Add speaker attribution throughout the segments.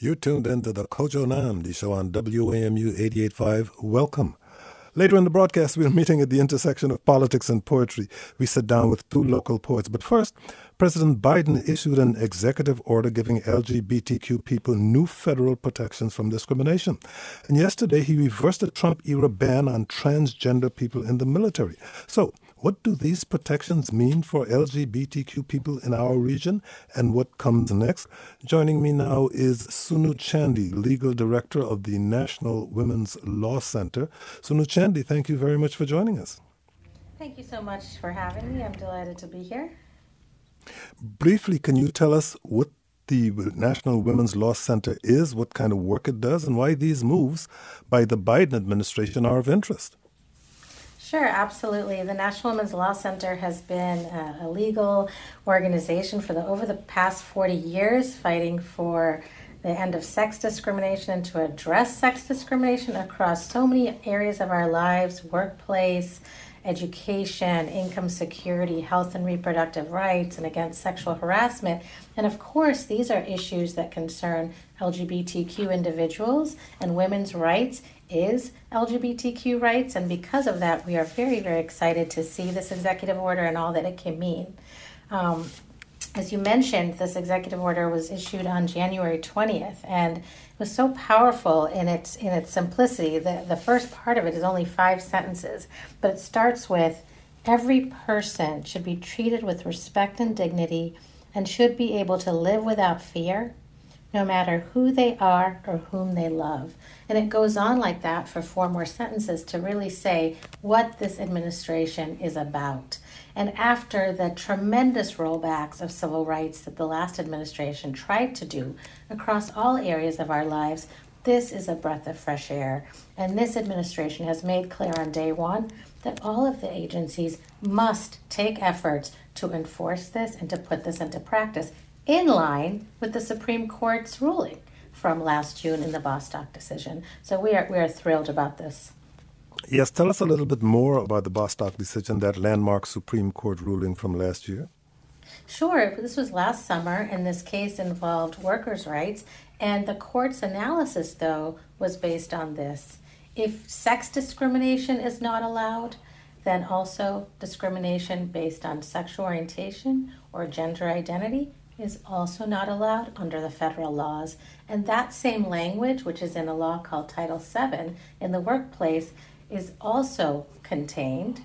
Speaker 1: You tuned into the Kojo Nnamdi show on WAMU 88.5. Welcome. Later in the broadcast, we're meeting at the intersection of politics and poetry. We sit down with two local poets. But first, President Biden issued an executive order giving LGBTQ people new federal protections from discrimination. And yesterday, he reversed the Trump era ban on transgender people in the military. So, what do these protections mean for LGBTQ people in our region and what comes next? Joining me now is Sunu Chandy, Legal Director of the National Women's Law Center. Sunu Chandy, thank you very much for joining us.
Speaker 2: Thank you so much for having me. I'm delighted to be here.
Speaker 1: Briefly, can you tell us what the National Women's Law Center is, what kind of work it does, and why these moves by the Biden administration are of interest?
Speaker 2: Sure, absolutely. The National Women's Law Center has been a, a legal organization for the over the past 40 years fighting for the end of sex discrimination and to address sex discrimination across so many areas of our lives, workplace, education, income security, health and reproductive rights, and against sexual harassment. And of course, these are issues that concern LGBTQ individuals and women's rights is LGBTQ rights. And because of that, we are very, very excited to see this executive order and all that it can mean. Um, as you mentioned, this executive order was issued on January 20th, and it was so powerful in its in its simplicity. The, the first part of it is only five sentences, but it starts with every person should be treated with respect and dignity and should be able to live without fear, no matter who they are or whom they love. And it goes on like that for four more sentences to really say what this administration is about. And after the tremendous rollbacks of civil rights that the last administration tried to do across all areas of our lives, this is a breath of fresh air. And this administration has made clear on day one that all of the agencies must take efforts to enforce this and to put this into practice in line with the Supreme Court's ruling from last June in the Bostock decision. So we are, we are thrilled about this.
Speaker 1: Yes, tell us a little bit more about the Bostock decision, that landmark Supreme Court ruling from last year.
Speaker 2: Sure. This was last summer, and this case involved workers' rights. And the court's analysis, though, was based on this. If sex discrimination is not allowed, then also discrimination based on sexual orientation or gender identity is also not allowed under the federal laws. And that same language, which is in a law called Title VII in the workplace, is also contained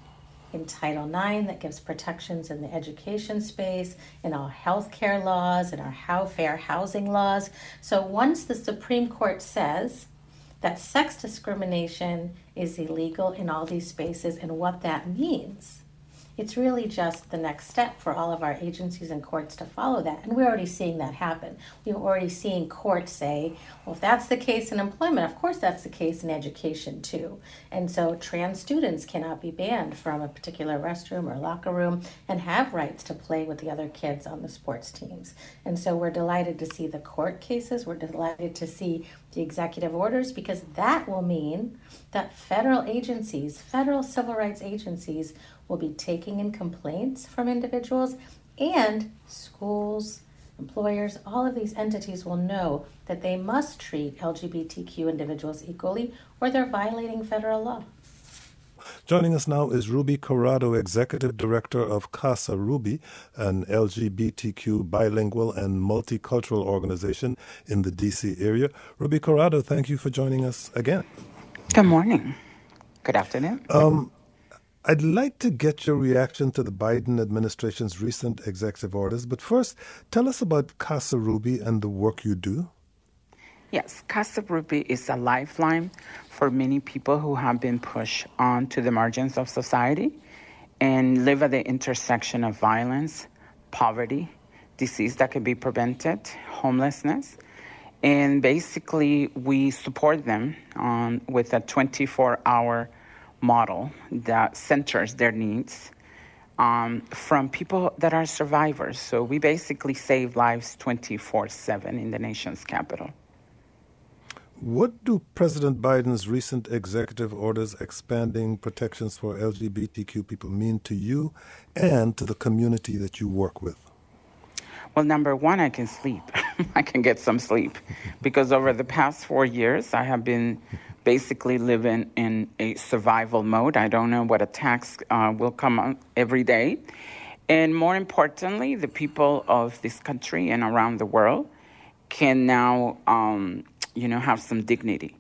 Speaker 2: in Title IX that gives protections in the education space, in our healthcare laws, in our how fair housing laws. So once the Supreme Court says that sex discrimination is illegal in all these spaces and what that means, it's really just the next step for all of our agencies and courts to follow that. And we're already seeing that happen. We're already seeing courts say, well, if that's the case in employment, of course that's the case in education too. And so trans students cannot be banned from a particular restroom or locker room and have rights to play with the other kids on the sports teams. And so we're delighted to see the court cases. We're delighted to see the executive orders because that will mean that federal agencies, federal civil rights agencies, will be taking in complaints from individuals, and schools, employers, all of these entities will know that they must treat LGBTQ individuals equally or they're violating federal law.
Speaker 1: Joining us now is Ruby Corado, Executive Director of Casa Ruby, an LGBTQ bilingual and multicultural organization in the DC area. Ruby Corado, thank you for joining us again.
Speaker 3: Good morning. Good afternoon. Um,
Speaker 1: I'd like to get your reaction to the Biden administration's recent executive orders, but first, tell us about Casa Ruby and the work you do.
Speaker 3: Yes, Casa Ruby is a lifeline for many people who have been pushed on to the margins of society and live at the intersection of violence, poverty, disease that can be prevented, homelessness. And basically, we support them on, with a 24 hour model that centers their needs um, from people that are survivors. So we basically save lives 24 7 in the nation's capital.
Speaker 1: What do President Biden's recent executive orders expanding protections for LGBTQ people mean to you and to the community that you work with?
Speaker 3: Well, number one, I can sleep. I can get some sleep because over the past four years, I have been basically living in a survival mode. I don't know what attacks uh, will come every day. And more importantly, the people of this country and around the world can now, um, you know, have some dignity.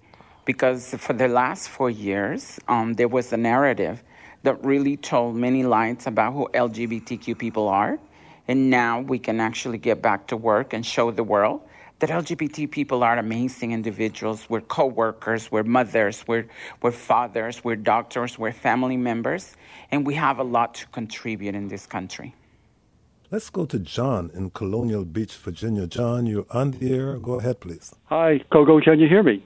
Speaker 3: Because for the last four years, um, there was a narrative that really told many lies about who LGBTQ people are. And now we can actually get back to work and show the world that LGBT people are amazing individuals. We're co workers, we're mothers, we're, we're fathers, we're doctors, we're family members, and we have a lot to contribute in this country.
Speaker 1: Let's go to John in Colonial Beach, Virginia. John, you're on the air. Go ahead, please.
Speaker 4: Hi, Coco. Can you hear me?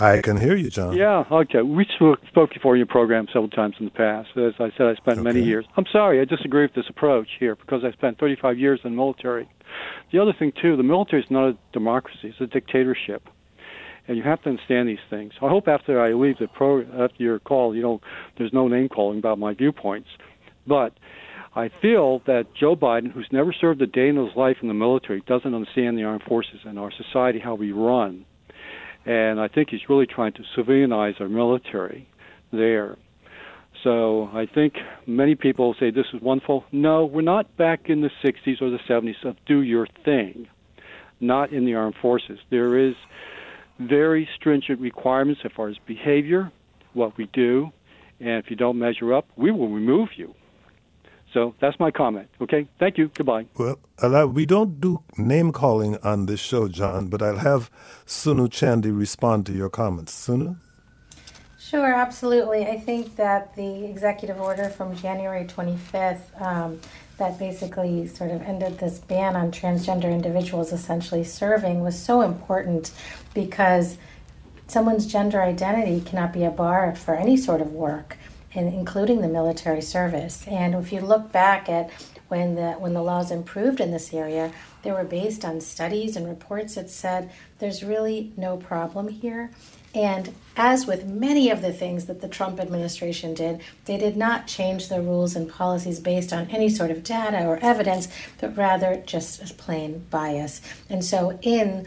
Speaker 1: I can hear you, John.
Speaker 4: Yeah, okay. We spoke before in your program several times in the past. As I said, I spent okay. many years. I'm sorry, I disagree with this approach here because I spent 35 years in the military. The other thing, too, the military is not a democracy, it's a dictatorship. And you have to understand these things. I hope after I leave the pro, after your call, you know, there's no name calling about my viewpoints. But I feel that Joe Biden, who's never served a day in his life in the military, doesn't understand the armed forces and our society, how we run and I think he's really trying to civilianize our military there. So I think many people say this is wonderful. No, we're not back in the 60s or the 70s of do your thing, not in the armed forces. There is very stringent requirements as far as behavior, what we do, and if you don't measure up, we will remove you. So that's my comment. Okay, thank you. Goodbye.
Speaker 1: Well, we don't do name calling on this show, John, but I'll have Sunu Chandy respond to your comments. Sunu?
Speaker 2: Sure, absolutely. I think that the executive order from January 25th um, that basically sort of ended this ban on transgender individuals essentially serving was so important because someone's gender identity cannot be a bar for any sort of work including the military service. And if you look back at when the when the laws improved in this area, they were based on studies and reports that said there's really no problem here. And as with many of the things that the Trump administration did, they did not change their rules and policies based on any sort of data or evidence, but rather just a plain bias. And so, in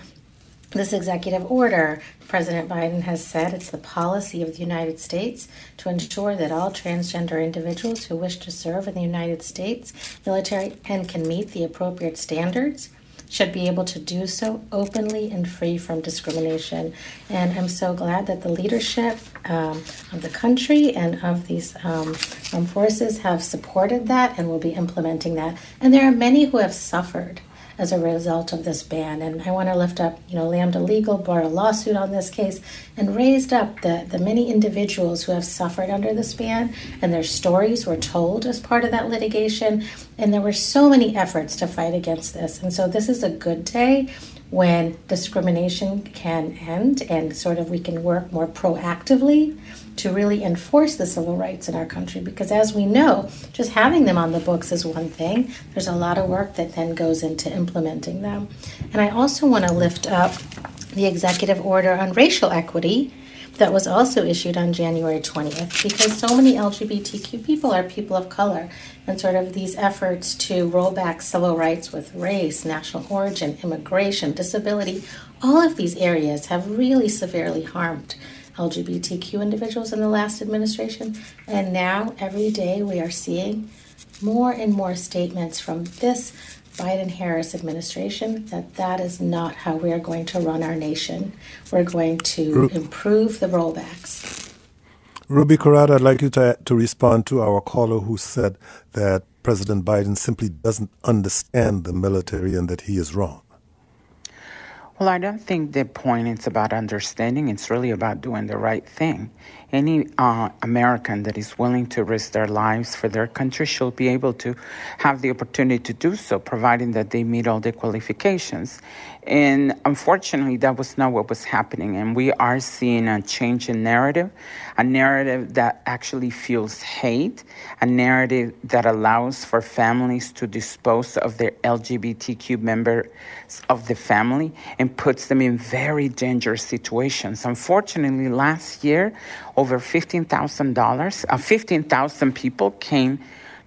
Speaker 2: this executive order, President Biden has said it's the policy of the United States to ensure that all transgender individuals who wish to serve in the United States military and can meet the appropriate standards should be able to do so openly and free from discrimination. And I'm so glad that the leadership um, of the country and of these um, armed forces have supported that and will be implementing that. And there are many who have suffered as a result of this ban. And I want to lift up, you know, Lambda Legal brought a lawsuit on this case and raised up the, the many individuals who have suffered under this ban, and their stories were told as part of that litigation. And there were so many efforts to fight against this. And so this is a good day when discrimination can end and sort of we can work more proactively to really enforce the civil rights in our country. Because as we know just having them on the books is one thing. There's a lot of work that then goes into implementing them. And i also want to lift up the executive order on racial equity that was also issued on January 20th because so many LGBTQ people are people of color and sort of these efforts to roll back civil rights with race, national origin, immigration, disability, all of these areas have really severely harmed LGBTQ individuals in the last administration. And now, every day, we are seeing more and more statements from this Biden Harris administration that that is not how we are going to run our nation. We're going to Ru- improve the rollbacks.
Speaker 1: Ruby Corado, I'd like you to, to respond to our caller who said that President Biden simply doesn't understand the military and that he is wrong.
Speaker 3: Well, I don't think the point is about understanding. It's really about doing the right thing. Any uh, American that is willing to risk their lives for their country should be able to have the opportunity to do so, providing that they meet all the qualifications. And unfortunately, that was not what was happening. And we are seeing a change in narrative, a narrative that actually fuels hate, a narrative that allows for families to dispose of their LGBTQ members of the family and puts them in very dangerous situations. Unfortunately, last year, over $15,000, uh, 15,000 people came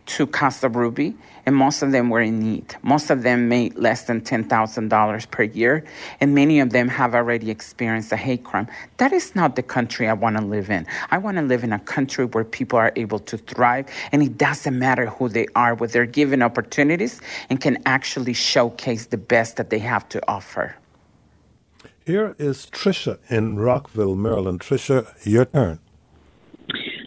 Speaker 3: to Casa Ruby, and most of them were in need. Most of them made less than $10,000 per year, and many of them have already experienced a hate crime. That is not the country I want to live in. I want to live in a country where people are able to thrive, and it doesn't matter who they are, where they're given opportunities and can actually showcase the best that they have to offer.
Speaker 1: Here is Trisha in Rockville, Maryland. Trisha, your turn.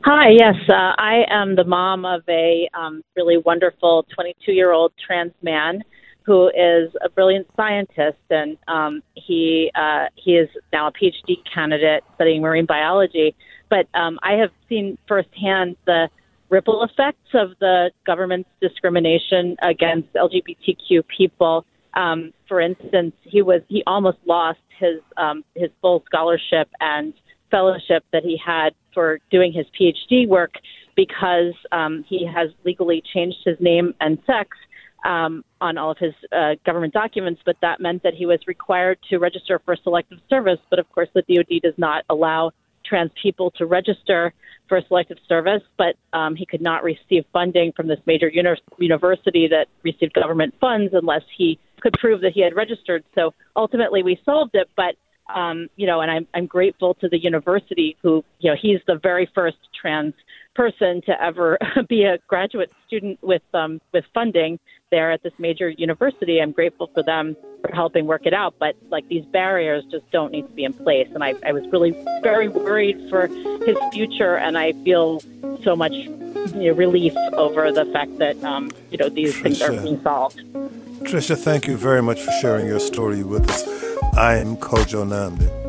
Speaker 5: Hi, yes, uh, I am the mom of a um, really wonderful 22 year old trans man who is a brilliant scientist, and um, he uh, he is now a PhD candidate studying marine biology. But um, I have seen firsthand the ripple effects of the government's discrimination against LGBTQ people. Um, for instance, he was he almost lost his um, his full scholarship and fellowship that he had for doing his PhD work because um, he has legally changed his name and sex um, on all of his uh, government documents, but that meant that he was required to register for selective service. But of course, the DoD does not allow trans people to register for selective service, but um, he could not receive funding from this major uni- university that received government funds unless he could prove that he had registered. So ultimately, we solved it, but um, you know, and I'm, I'm grateful to the university who, you know, he's the very first trans person to ever be a graduate student with um, with funding there at this major university. I'm grateful for them for helping work it out. But like these barriers just don't need to be in place. And I, I was really very worried for his future, and I feel so much you know, relief over the fact that um, you know these Tricia, things are being solved.
Speaker 1: Trisha, thank you very much for sharing your story with us. I'm Kojo Nnamdi.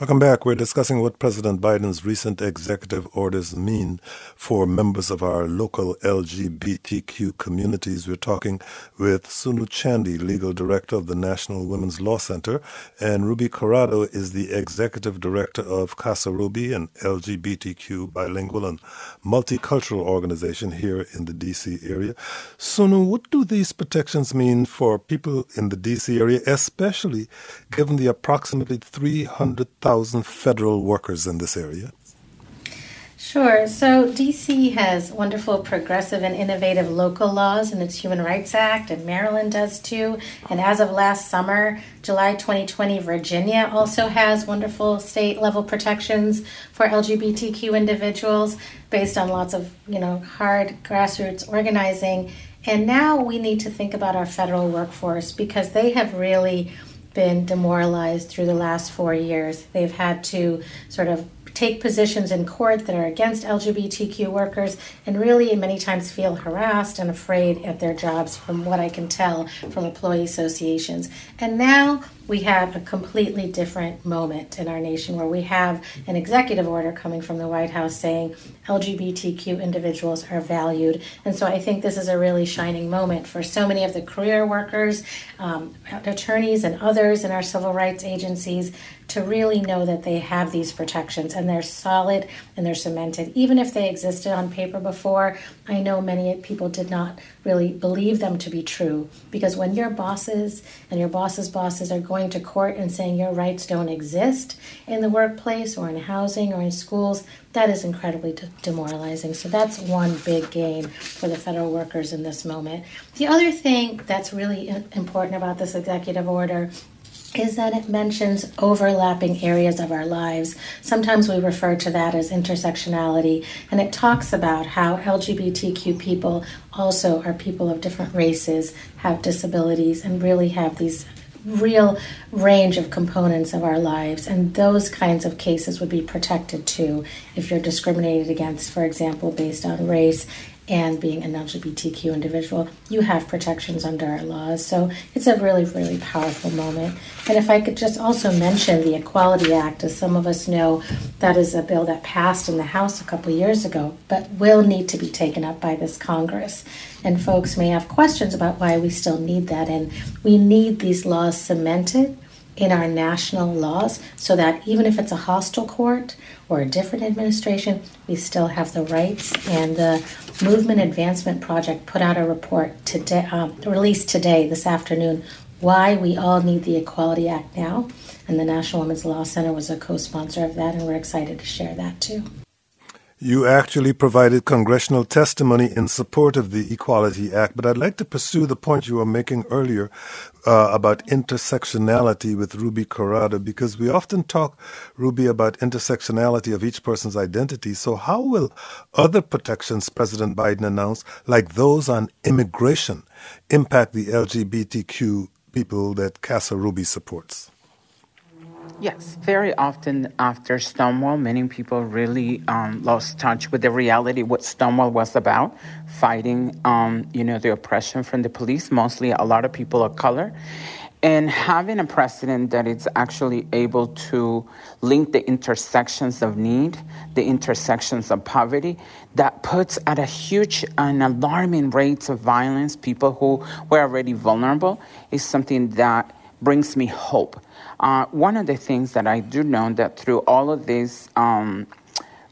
Speaker 1: Welcome back. We're discussing what President Biden's recent executive orders mean for members of our local LGBTQ communities. We're talking with Sunu Chandy, legal director of the National Women's Law Center, and Ruby Corado is the executive director of Casa Ruby, an LGBTQ bilingual and multicultural organization here in the DC area. Sunu, what do these protections mean for people in the DC area, especially given the approximately 300,000 1,000 federal workers in this area?
Speaker 2: Sure. So DC has wonderful progressive and innovative local laws in its Human Rights Act, and Maryland does too. And as of last summer, July 2020, Virginia also has wonderful state level protections for LGBTQ individuals based on lots of, you know, hard grassroots organizing. And now we need to think about our federal workforce because they have really been demoralized through the last four years. They've had to sort of take positions in court that are against LGBTQ workers and really many times feel harassed and afraid at their jobs, from what I can tell from employee associations. And now we have a completely different moment in our nation where we have an executive order coming from the White House saying LGBTQ individuals are valued. And so I think this is a really shining moment for so many of the career workers, um, attorneys, and others in our civil rights agencies to really know that they have these protections and they're solid and they're cemented. Even if they existed on paper before, I know many people did not really believe them to be true because when your bosses and your boss's bosses are going to court and saying your rights don't exist in the workplace or in housing or in schools, that is incredibly de- demoralizing. So that's one big gain for the federal workers in this moment. The other thing that's really important about this executive order is that it mentions overlapping areas of our lives. Sometimes we refer to that as intersectionality, and it talks about how LGBTQ people also are people of different races, have disabilities, and really have these real range of components of our lives and those kinds of cases would be protected too if you're discriminated against for example based on race and being an LGBTQ individual, you have protections under our laws. So it's a really, really powerful moment. And if I could just also mention the Equality Act, as some of us know, that is a bill that passed in the House a couple years ago, but will need to be taken up by this Congress. And folks may have questions about why we still need that. And we need these laws cemented in our national laws so that even if it's a hostile court or a different administration, we still have the rights. And the Movement Advancement Project put out a report today, um, released today, this afternoon, why we all need the Equality Act now. And the National Women's Law Center was a co sponsor of that, and we're excited to share that too.
Speaker 1: You actually provided congressional testimony in support of the Equality Act, but I'd like to pursue the point you were making earlier uh, about intersectionality with Ruby Corado, because we often talk, Ruby, about intersectionality of each person's identity. So, how will other protections President Biden announced, like those on immigration, impact the LGBTQ people that Casa Ruby supports?
Speaker 3: Yes, very often after Stonewall, many people really um, lost touch with the reality what Stonewall was about, fighting, um, you know, the oppression from the police, mostly a lot of people of color, and having a president that is actually able to link the intersections of need, the intersections of poverty, that puts at a huge and alarming rates of violence. People who were already vulnerable, is something that brings me hope uh, one of the things that I do know that through all of these um,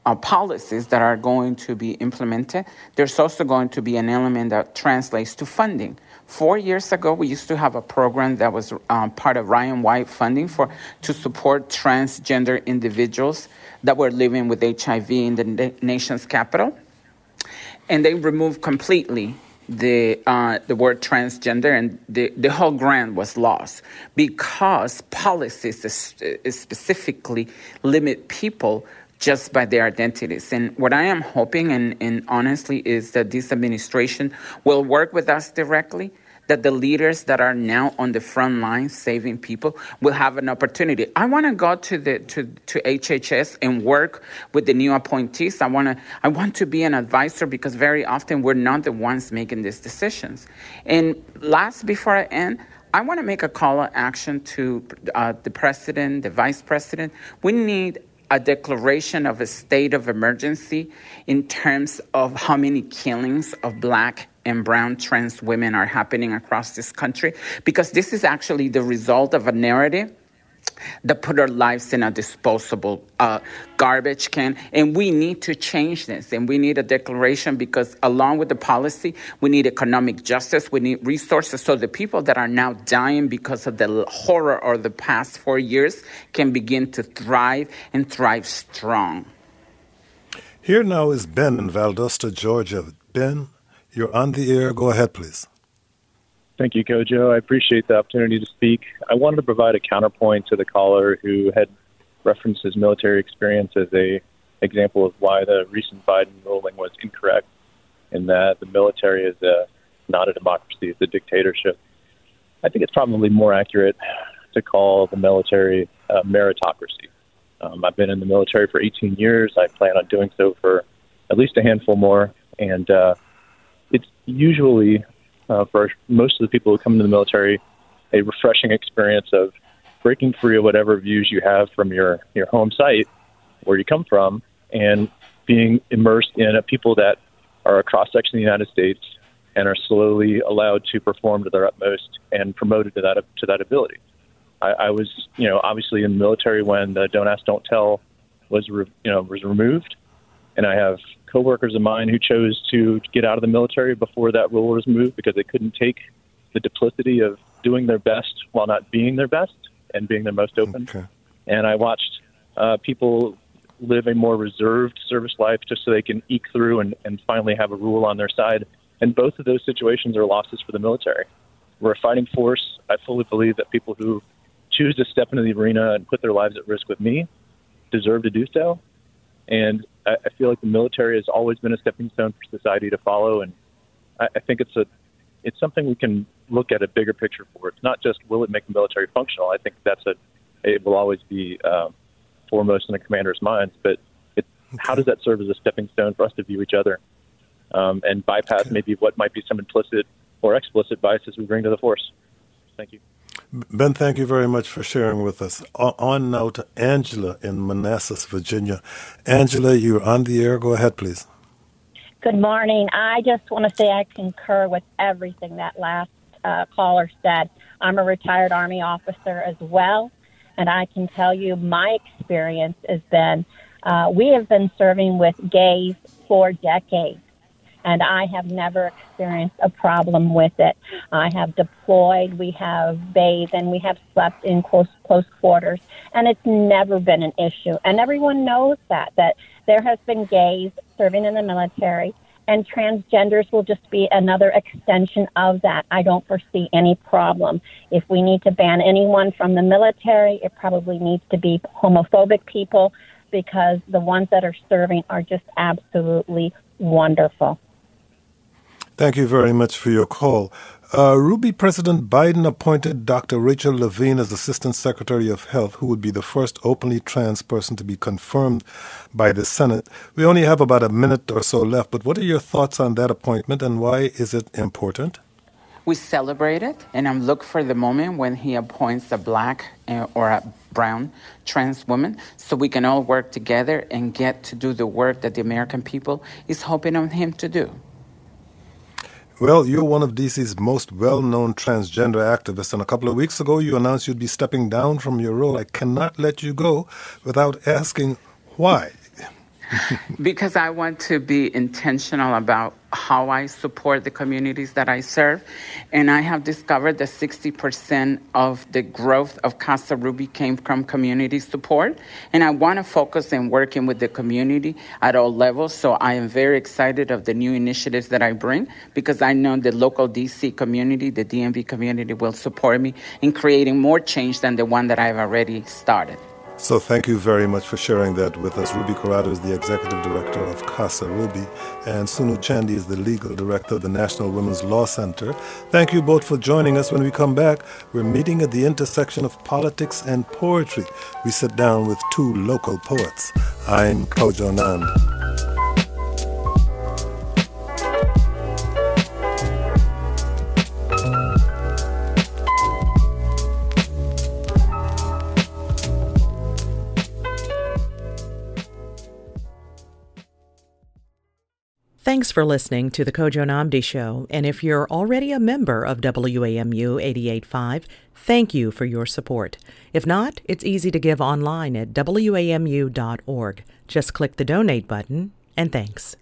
Speaker 3: uh, policies that are going to be implemented, there's also going to be an element that translates to funding. Four years ago, we used to have a program that was um, part of Ryan White funding for to support transgender individuals that were living with HIV in the nation's capital, and they removed completely the uh, the word transgender and the, the whole grant was lost because policies specifically limit people just by their identities. And what I am hoping and, and honestly is that this administration will work with us directly that the leaders that are now on the front line saving people will have an opportunity. I want to go to the to, to HHS and work with the new appointees. I want to I want to be an advisor because very often we're not the ones making these decisions. And last, before I end. I want to make a call to action to uh, the president, the vice president. We need a declaration of a state of emergency in terms of how many killings of black and brown trans women are happening across this country because this is actually the result of a narrative that put our lives in a disposable uh, garbage can. And we need to change this. And we need a declaration because, along with the policy, we need economic justice, we need resources so the people that are now dying because of the horror of the past four years can begin to thrive and thrive strong.
Speaker 1: Here now is Ben in Valdosta, Georgia. Ben, you're on the air. Go ahead, please.
Speaker 6: Thank you, Kojo. I appreciate the opportunity to speak. I wanted to provide a counterpoint to the caller who had referenced his military experience as a example of why the recent Biden ruling was incorrect, in that the military is a, not a democracy; it's a dictatorship. I think it's probably more accurate to call the military a meritocracy. Um, I've been in the military for 18 years. I plan on doing so for at least a handful more, and uh, it's usually uh, for most of the people who come into the military a refreshing experience of breaking free of whatever views you have from your your home site where you come from and being immersed in a people that are a cross section of the United States and are slowly allowed to perform to their utmost and promoted to that to that ability. I, I was, you know, obviously in the military when the "Don't Ask, Don't Tell" was, re, you know, was removed, and I have coworkers of mine who chose to get out of the military before that rule was moved because they couldn't take the duplicity of doing their best while not being their best and being their most open. Okay. And I watched uh, people live a more reserved service life just so they can eke through and, and finally have a rule on their side. And both of those situations are losses for the military. We're a fighting force. I fully believe that people who choose to step into the arena and put their lives at risk with me deserve to do so. And I, I feel like the military has always been a stepping stone for society to follow, and I, I think it's a it's something we can look at a bigger picture for. It's not just will it make the military functional. I think that's a it will always be um, foremost in the commander's minds, but it, how does that serve as a stepping stone for us to view each other um, and bypass maybe what might be some implicit or explicit biases we bring to the force? Thank you.
Speaker 1: Ben, thank you very much for sharing with us. On now to Angela in Manassas, Virginia. Angela, you're on the air. Go ahead, please.
Speaker 7: Good morning. I just want to say I concur with everything that last uh, caller said.
Speaker 8: I'm a retired Army officer as well, and I can tell you my experience has been uh, we have been serving with gays for decades and I have never experienced a problem with it. I have deployed, we have bathed, and we have slept in close close quarters, and it's never been an issue. And everyone knows that that there has been gays serving in the military. And transgenders will just be another extension of that. I don't foresee any problem. If we need to ban anyone from the military, it probably needs to be homophobic people because the ones that are serving are just absolutely wonderful.
Speaker 1: Thank you very much for your call. Uh, Ruby President Biden appointed Dr. Rachel Levine as Assistant Secretary of Health, who would be the first openly trans person to be confirmed by the Senate. We only have about a minute or so left, but what are your thoughts on that appointment and why is it important?
Speaker 3: We celebrate it, and I'm looking for the moment when he appoints a black uh, or a brown trans woman so we can all work together and get to do the work that the American people is hoping on him to do.
Speaker 1: Well, you're one of DC's most well known transgender activists, and a couple of weeks ago you announced you'd be stepping down from your role. I cannot let you go without asking why.
Speaker 3: because I want to be intentional about how I support the communities that I serve. And I have discovered that 60% of the growth of Casa Ruby came from community support. And I want to focus in working with the community at all levels. So I am very excited of the new initiatives that I bring because I know the local DC community, the DMV community will support me in creating more change than the one that I've already started.
Speaker 1: So thank you very much for sharing that with us. Ruby Corado is the executive director of Casa Ruby, and Sunu Chandy is the legal director of the National Women's Law Center. Thank you both for joining us. When we come back, we're meeting at the intersection of politics and poetry. We sit down with two local poets. I'm Kojo Nam.
Speaker 7: Thanks for listening to the Kojo Nnamdi Show. And if you're already a member of WAMU 885, thank you for your support. If not, it's easy to give online at WAMU.org. Just click the donate button, and thanks.